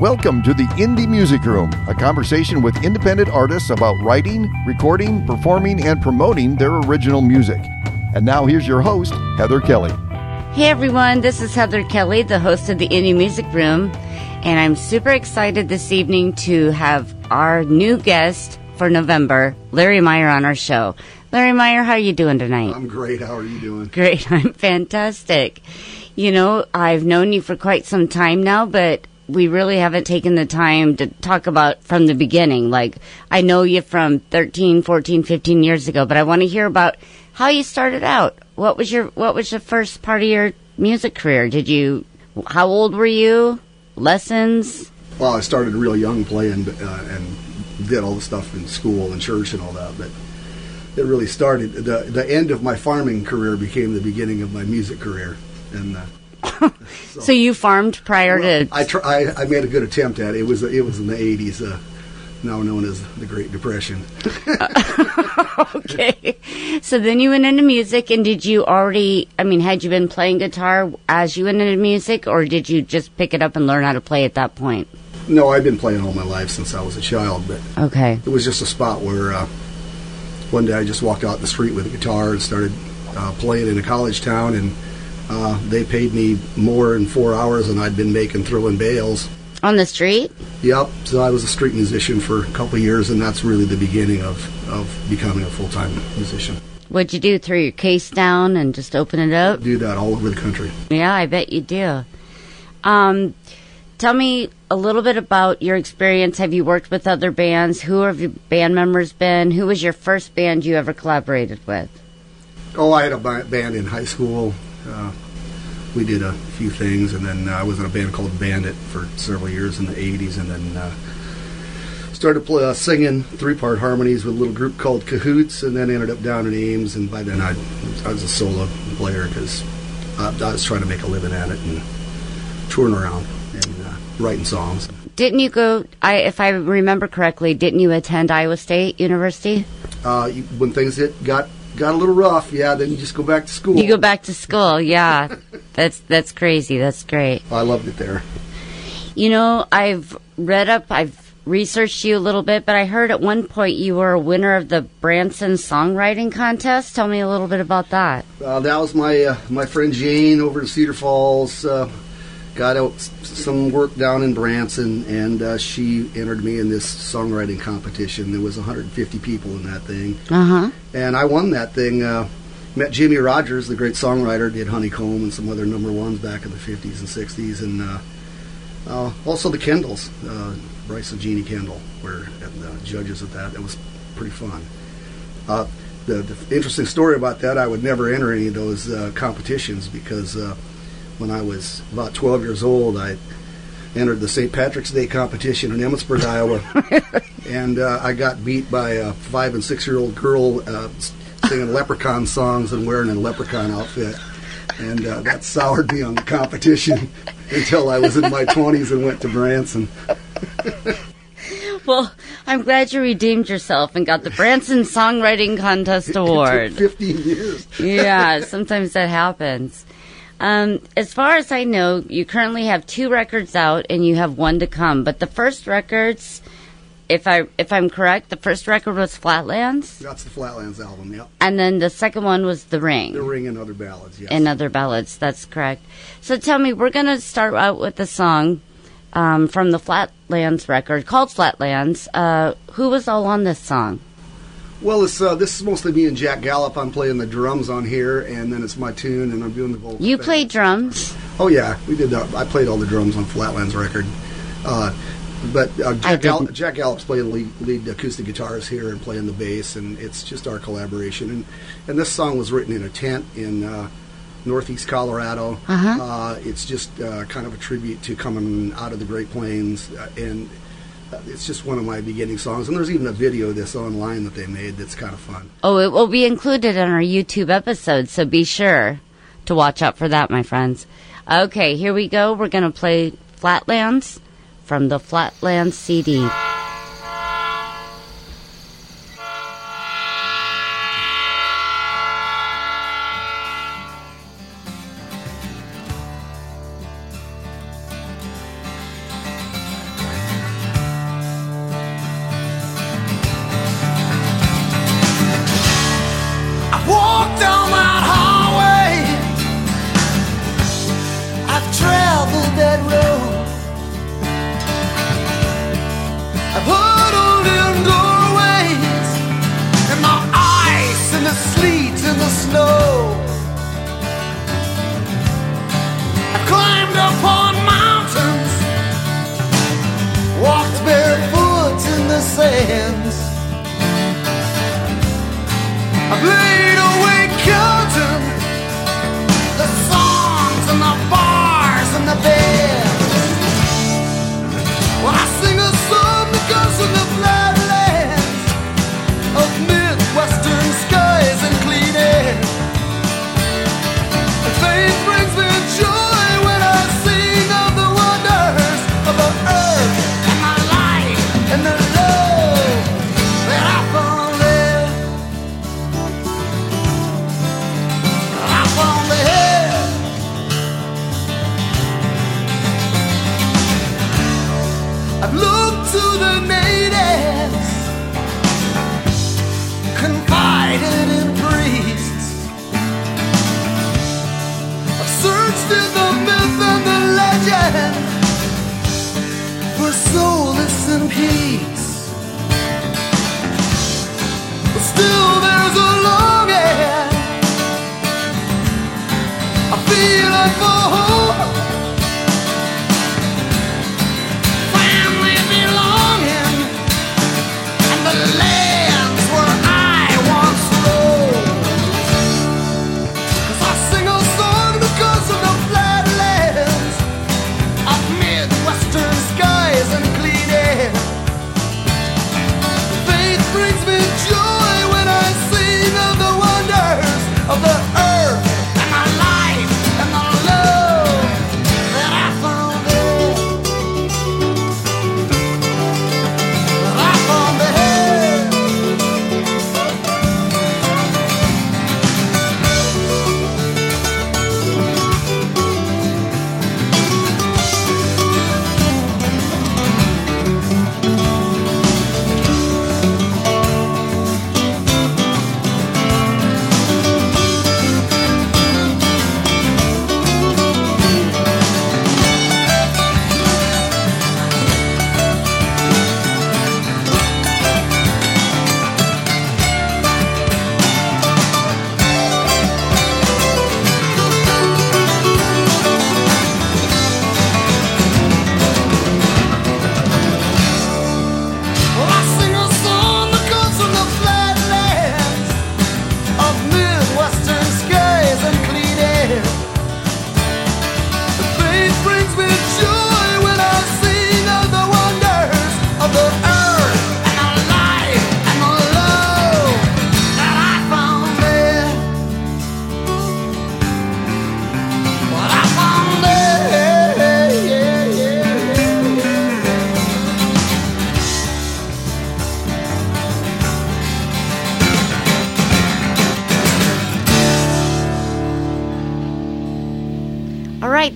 Welcome to the Indie Music Room, a conversation with independent artists about writing, recording, performing, and promoting their original music. And now here's your host, Heather Kelly. Hey everyone, this is Heather Kelly, the host of the Indie Music Room, and I'm super excited this evening to have our new guest for November, Larry Meyer, on our show. Larry Meyer, how are you doing tonight? I'm great. How are you doing? Great, I'm fantastic. You know, I've known you for quite some time now, but we really haven't taken the time to talk about from the beginning. Like, I know you from 13, 14, 15 years ago, but I want to hear about how you started out. What was your, what was the first part of your music career? Did you, how old were you? Lessons? Well, I started real young playing uh, and did all the stuff in school and church and all that, but it really started, the, the end of my farming career became the beginning of my music career. And, uh, so, so, you farmed prior well, to? I, tr- I, I made a good attempt at it. It was it was in the eighties, uh, now known as the Great Depression. okay, so then you went into music, and did you already? I mean, had you been playing guitar as you went into music, or did you just pick it up and learn how to play at that point? No, I've been playing all my life since I was a child, but okay, it was just a spot where uh, one day I just walked out the street with a guitar and started uh, playing in a college town and uh, they paid me more in four hours than I'd been making throwing bales. On the street? Yep. So I was a street musician for a couple of years, and that's really the beginning of, of becoming a full time musician. What'd you do? Throw your case down and just open it up? Do that all over the country. Yeah, I bet you do. Um, tell me a little bit about your experience. Have you worked with other bands? Who have your band members been? Who was your first band you ever collaborated with? Oh, I had a band in high school. Uh, we did a few things, and then uh, I was in a band called Bandit for several years in the '80s, and then uh, started play, uh, singing three-part harmonies with a little group called Cahoots, and then ended up down in Ames. And by then, I, I was a solo player because I, I, was trying to make a living at it and touring around and uh, writing songs. Didn't you go? I, if I remember correctly, didn't you attend Iowa State University? Uh, when things hit, got got a little rough, yeah, then you just go back to school. You go back to school, yeah. that's that's crazy. That's great. I loved it there. You know, I've read up, I've researched you a little bit, but I heard at one point you were a winner of the Branson Songwriting Contest. Tell me a little bit about that. Uh, that was my uh, my friend Jane over in Cedar Falls. Uh, got out some work down in Branson, and uh, she entered me in this songwriting competition. There was 150 people in that thing, uh-huh. and I won that thing. Uh, met Jimmie Rodgers, the great songwriter, did Honeycomb and some other number ones back in the 50s and 60s, and uh, uh, also the Kendalls, uh, Royce and Jeannie Kendall were the judges of that. It was pretty fun. Uh, the, the, interesting story about that, I would never enter any of those uh, competitions because when I was about 12 years old, I entered the St. Patrick's Day competition in Emmetsburg, Iowa, and uh, I got beat by a five and six year old girl uh, singing leprechaun songs and wearing a leprechaun outfit. And uh, that soured me on the competition until I was in my 20s and went to Branson. well, I'm glad you redeemed yourself and got the Branson Songwriting Contest Award. 15 years. yeah, sometimes that happens. Um, as far as I know, you currently have two records out, and you have one to come. But the first records, if I if I'm correct, the first record was Flatlands. That's the Flatlands album, yeah. And then the second one was The Ring. The Ring and other ballads, yes. And other ballads, that's correct. So tell me, we're gonna start out with a song um, from the Flatlands record called Flatlands. Uh, who was all on this song? Well, it's uh, this is mostly me and Jack Gallup. I'm playing the drums on here, and then it's my tune, and I'm doing the vocals. You play drums? Oh yeah, we did. That. I played all the drums on Flatlands record. Uh, but uh, Jack, Gall- Jack Gallup's playing lead, lead, acoustic guitars here and playing the bass, and it's just our collaboration. And and this song was written in a tent in uh, northeast Colorado. Uh-huh. Uh, it's just uh, kind of a tribute to coming out of the Great Plains uh, and it's just one of my beginning songs. And there's even a video of this online that they made that's kind of fun. Oh, it will be included in our YouTube episode, so be sure to watch out for that, my friends. Okay, here we go. We're going to play Flatlands from the Flatlands CD.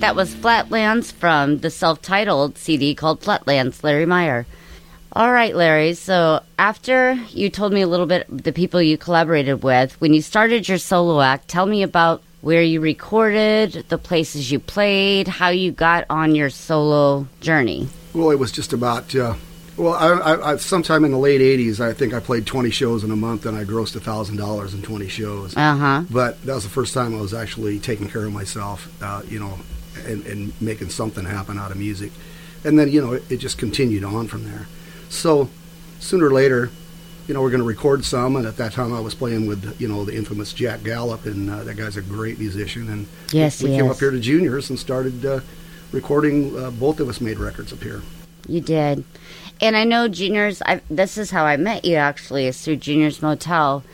That was Flatlands from the self titled CD called Flatlands, Larry Meyer. All right, Larry. So after you told me a little bit the people you collaborated with, when you started your solo act, tell me about where you recorded, the places you played, how you got on your solo journey. Well, it was just about. Uh, well, I, I, I, sometime in the late '80s, I think I played 20 shows in a month, and I grossed thousand dollars in 20 shows. Uh huh. But that was the first time I was actually taking care of myself, uh, you know, and, and making something happen out of music. And then, you know, it, it just continued on from there. So sooner or later, you know, we're going to record some. And at that time, I was playing with, you know, the infamous Jack Gallup, and uh, that guy's a great musician. And Yes, we came is. up here to Juniors and started uh, recording. Uh, both of us made records up here. You did. And I know Juniors, I, this is how I met you actually, is through Juniors Motel.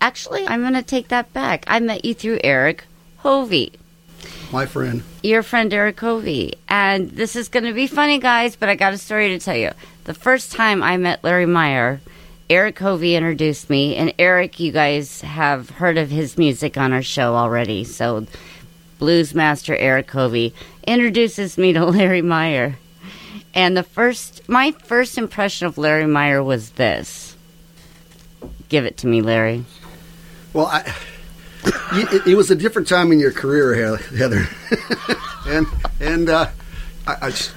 Actually, I'm going to take that back. I met you through Eric Hovey. My friend. your friend Eric Covey. And this is going to be funny, guys, but I got a story to tell you. The first time I met Larry Meyer, Eric Covey introduced me. And Eric, you guys have heard of his music on our show already. So, blues master Eric Covey introduces me to Larry Meyer. And the first, my first impression of Larry Meyer was this. Give it to me, Larry. Well, I, it, it was a different time in your career, Heather, and and uh, I, I, just,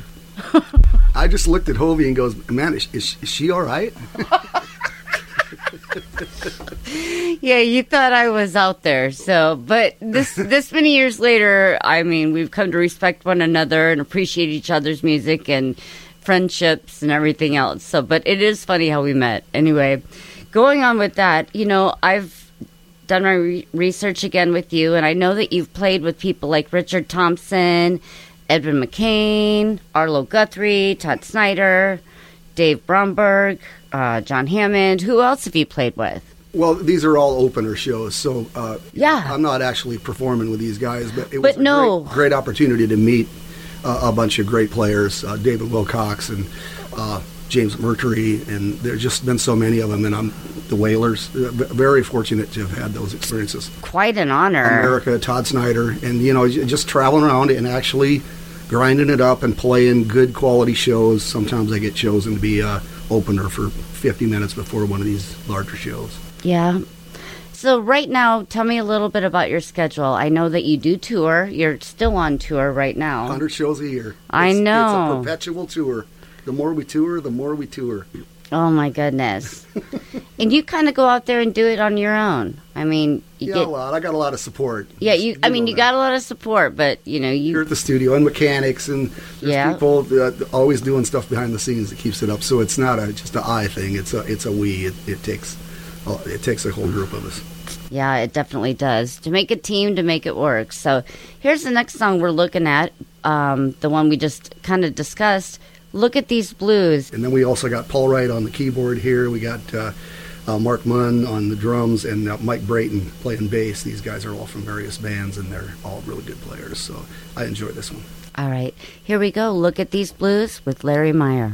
I just looked at Hovey and goes, "Man, is, is, is she all right?" yeah, you thought I was out there. So, but this this many years later, I mean, we've come to respect one another and appreciate each other's music and friendships and everything else. So, but it is funny how we met. Anyway, going on with that, you know, I've done my re- research again with you, and I know that you've played with people like Richard Thompson, Edwin McCain, Arlo Guthrie, Todd Snider, Dave Bromberg, uh, John Hammond. Who else have you played with? Well, these are all opener shows, so uh, Yeah. I'm not actually performing with these guys, but it But was a no. great, great opportunity to meet uh, a bunch of great players, uh, David Wilcox and uh, James Mercury, and there's just been so many of them, and I'm the Whalers. Uh, very fortunate to have had those experiences. Quite an honor. America, Todd Snider, and you know, just traveling around and actually grinding it up and playing good quality shows. Sometimes I get chosen to be a opener for 50 minutes before one of these larger shows. Yeah. So right now, tell me a little bit about your schedule. I know that you do tour. You're still on tour right now. 100 shows a year. I It's- know. It's a perpetual tour. The more we tour, the more we tour. Oh my goodness. and you kind of go out there and do it on your own. I mean, you Yeah, get a lot. I got a lot of support. Yeah, you I mean, you that. got a lot of support, but you know, here you at the studio and mechanics and there's Yeah. people that always doing stuff behind the scenes that keeps it up. So it's not a just a I thing. It's a it's a we. It, it takes uh, it takes a whole group of us. Yeah, it definitely does. To make a team, to make it work. So here's the next song we're looking at. Um, the one we just kind of discussed. Look at these blues. And then we also got Paul Wright on the keyboard here. We got uh, uh, Mark Munn on the drums and uh, Mike Brayton playing bass. These guys are all from various bands and they're all really good players. So I enjoy this one. All right, here we go. Look at these blues with Larry Meyer.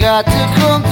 got to come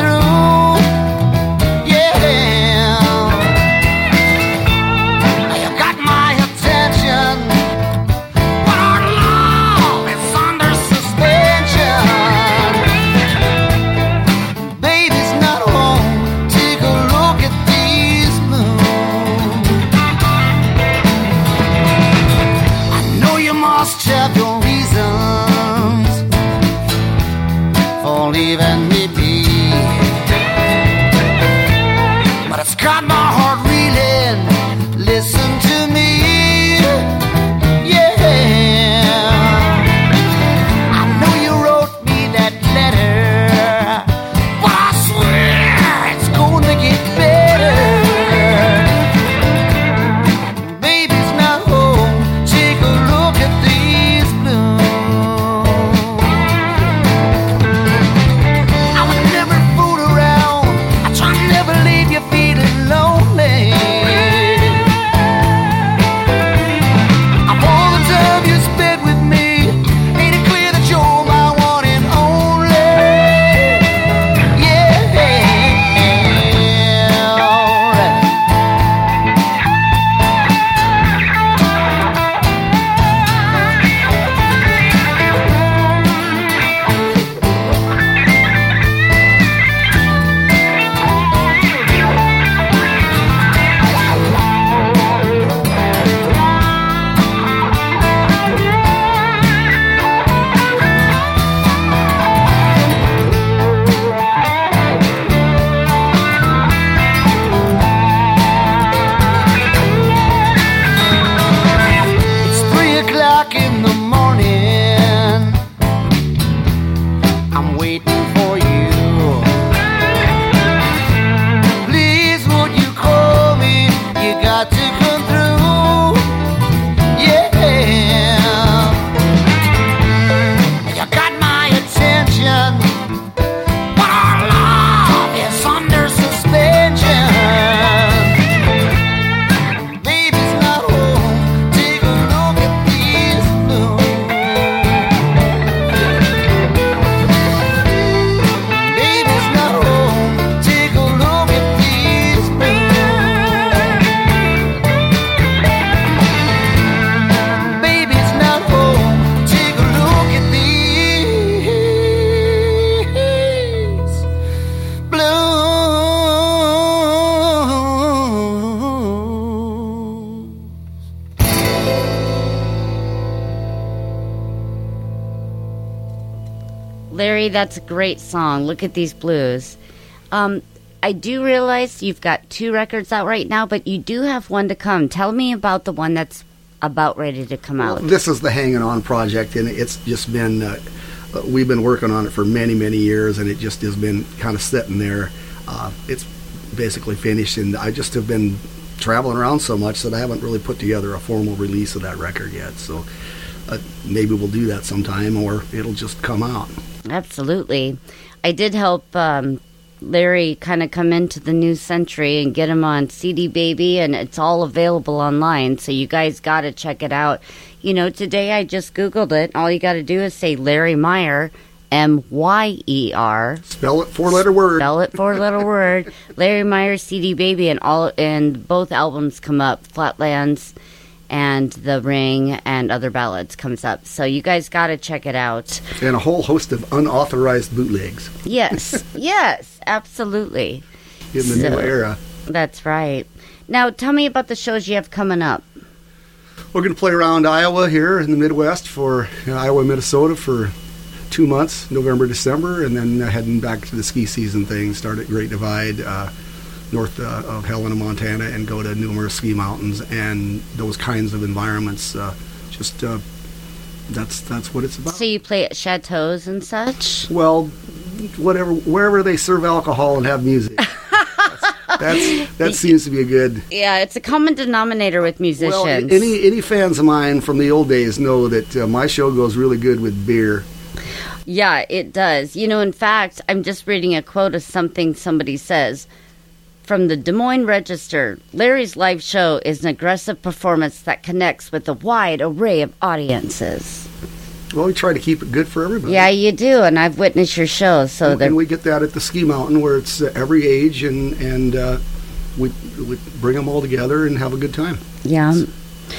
that's a great song. Look at these blues. Um, I do realize you've got two records out right now, but you do have one to come. Tell me about the one that's about ready to come out. This is the Hanging On project, and it's just been, uh, uh, we've been working on it for many, many years, and it just has been kind of sitting there. Uh, it's basically finished, and I just have been traveling around so much that I haven't really put together a formal release of that record yet. So uh, maybe we'll do that sometime, or it'll just come out. Absolutely. I did help um, Larry kind of come into the new century and get him on CD Baby, and it's all available online. So you guys got to check it out. You know, today I just Googled it. All you got to do is say Larry Meyer, M Y E R. Spell it four letter word. Spell it four letter word. Larry Meyer, CD Baby, and all and both albums come up. Flatlands and The Ring and Other Ballads comes up. So you guys got to check it out. And a whole host of unauthorized bootlegs Yes, yes, absolutely. in the So- new era. That's right. Now, tell me about the shows you have coming up. We're going to play around Iowa here in the Midwest for uh, Iowa, Minnesota for two months, November, December, and then heading back to the ski season thing. Start at Great Divide, uh, north uh, of Helena, Montana, and go to numerous ski mountains and those kinds of environments. Uh, just uh, that's that's what it's about. So you play at chateaus and such. Well, whatever, wherever they serve alcohol and have music. that's, that seems to be a good Yeah, it's a common denominator with musicians. Well, any any fans of mine from the old days know that uh, my show goes really good with beer. Yeah, it does. You know, in fact, I'm just reading a quote of something somebody says from the Des Moines Register. Larry's live show is an aggressive performance that connects with a wide array of audiences. Well, we try to keep it good for everybody. Yeah, you do, and I've witnessed your show, so and, we get that at the ski mountain where it's uh, every age and and uh, we we bring them all together and have a good time. yeah.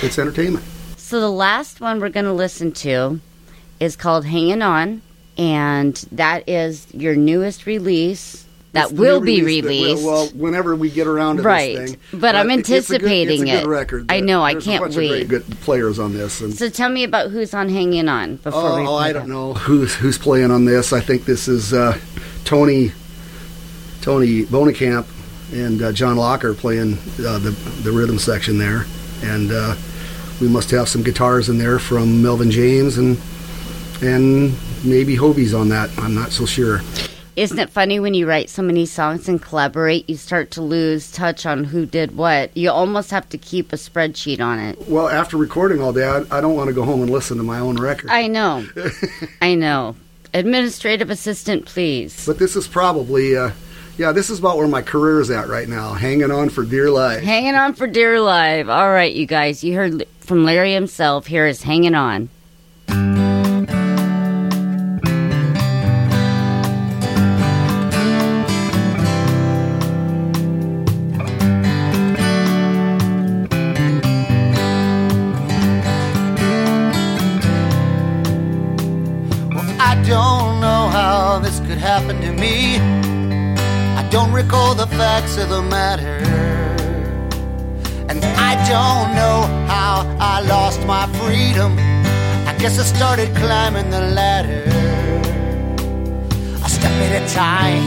It's entertainment. So the last one we're going to listen to is called "Hanging On," and that is your newest release that will be release that- released. well, whenever we get around to Right. this thing. But I'm it's a good- anticipating it's a good it. record. I know, I can't wait. Good players on this. And, so tell me about who's on "Hanging On" before we. Oh, play I don't know who's who's playing on this. I think this is uh, Tony Tony Bonecamp and uh, John Locker playing uh, the the rhythm section there, and uh, we must have some guitars in there from Melvin James and and maybe Hobie's on that. I'm not so sure. Isn't it funny when you write so many songs and collaborate, you start to lose touch on who did what? You almost have to keep a spreadsheet on it. Well, after recording all day, I, I don't want to go home and listen to my own record. I know. I know. Administrative assistant, please. but this is probably. Uh, yeah, this is about where my career is at right now, hanging on for dear life. Hanging on for dear life. All right, you guys. You heard from Larry himself. Here is Hanging On. Me. I don't recall the facts of the matter. And I don't know how I lost my freedom. I guess I started climbing the ladder. A step at a time,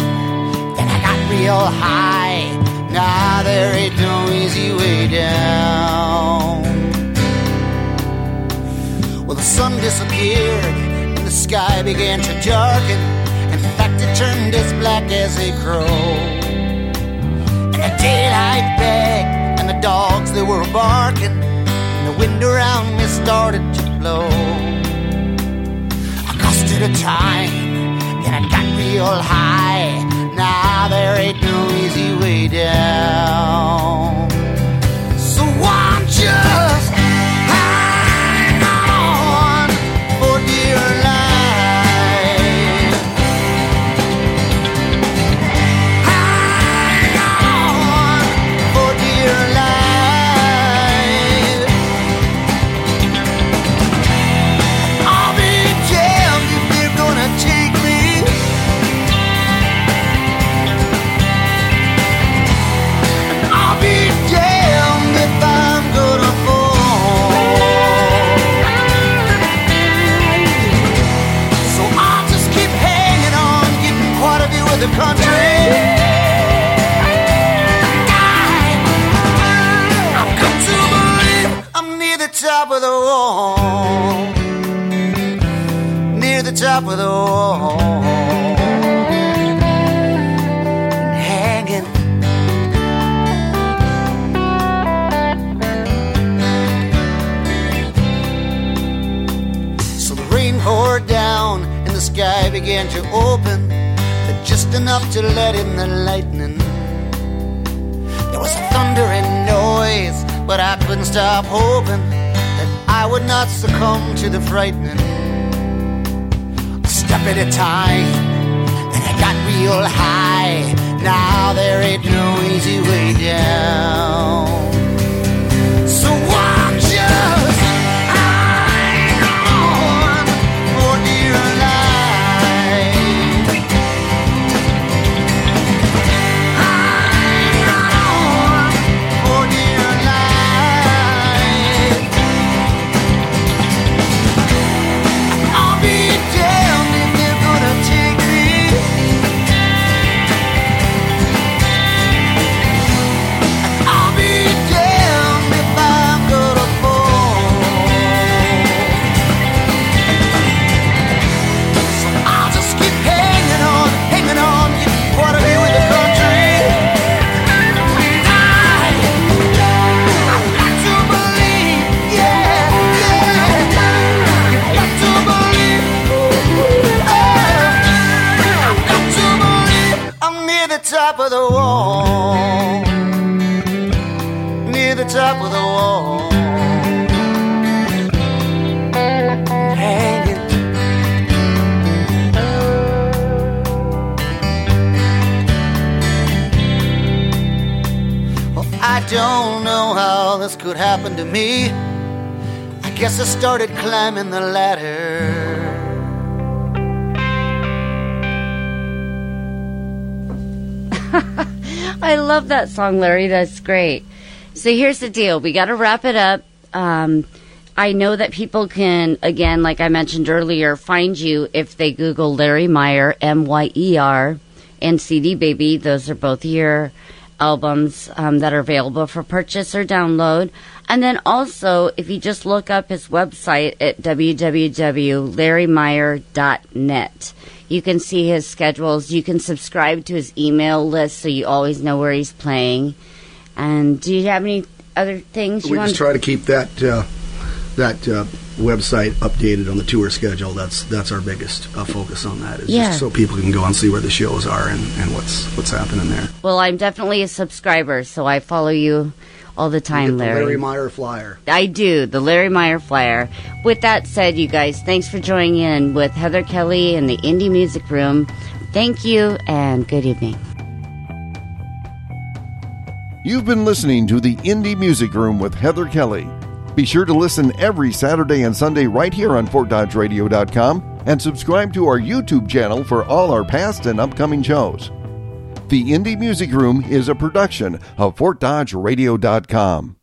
then I got real high. Now there ain't no easy way down. Well, the sun disappeared and the sky began to darken. It turned as black as a crow. And the daylight begged, and the dogs they were barking. And the wind around me started to blow. I cost it a time, then I got real high. Now there ain't no easy way down. So I'm just enough to let in the lightning. There was thunder and noise, but I couldn't stop hoping that I would not succumb to the frightening. A step at a time, and I got real high. Now there ain't no easy way down. I don't know how this could happen to me. I guess I started climbing the ladder. I love that song, Larry. That's great. So here's the deal. We got to wrap it up. Um, I know that people can, again, like I mentioned earlier, find you if they Google Larry Meyer, M Y E R, and CD Baby. Those are both your albums um, that are available for purchase or download. And then also, if you just look up his website at www.larrymeyer.net, you can see his schedules. You can subscribe to his email list so you always know where he's playing. And do you have any other things you we want just try to keep that uh, that uh, website updated on the tour schedule. That's that's our biggest uh, focus on that. Is Yeah. just so people can go and see where the shows are and, and what's what's happening there. Well, I'm definitely a subscriber, so I follow you all the Get time, the Larry. Larry Meyer flyer. I do, the Larry Meyer Flyer. With that said, you guys, thanks for joining in with Heather Kelly in the Indie Music Room. Thank you and good evening. You've been listening to the Indie Music Room with Heather Kelly. Be sure to listen every Saturday and Sunday right here on FortDodgeRadio.com and subscribe to our YouTube channel for all our past and upcoming shows. The Indie Music Room is a production of FortDodgeRadio.com.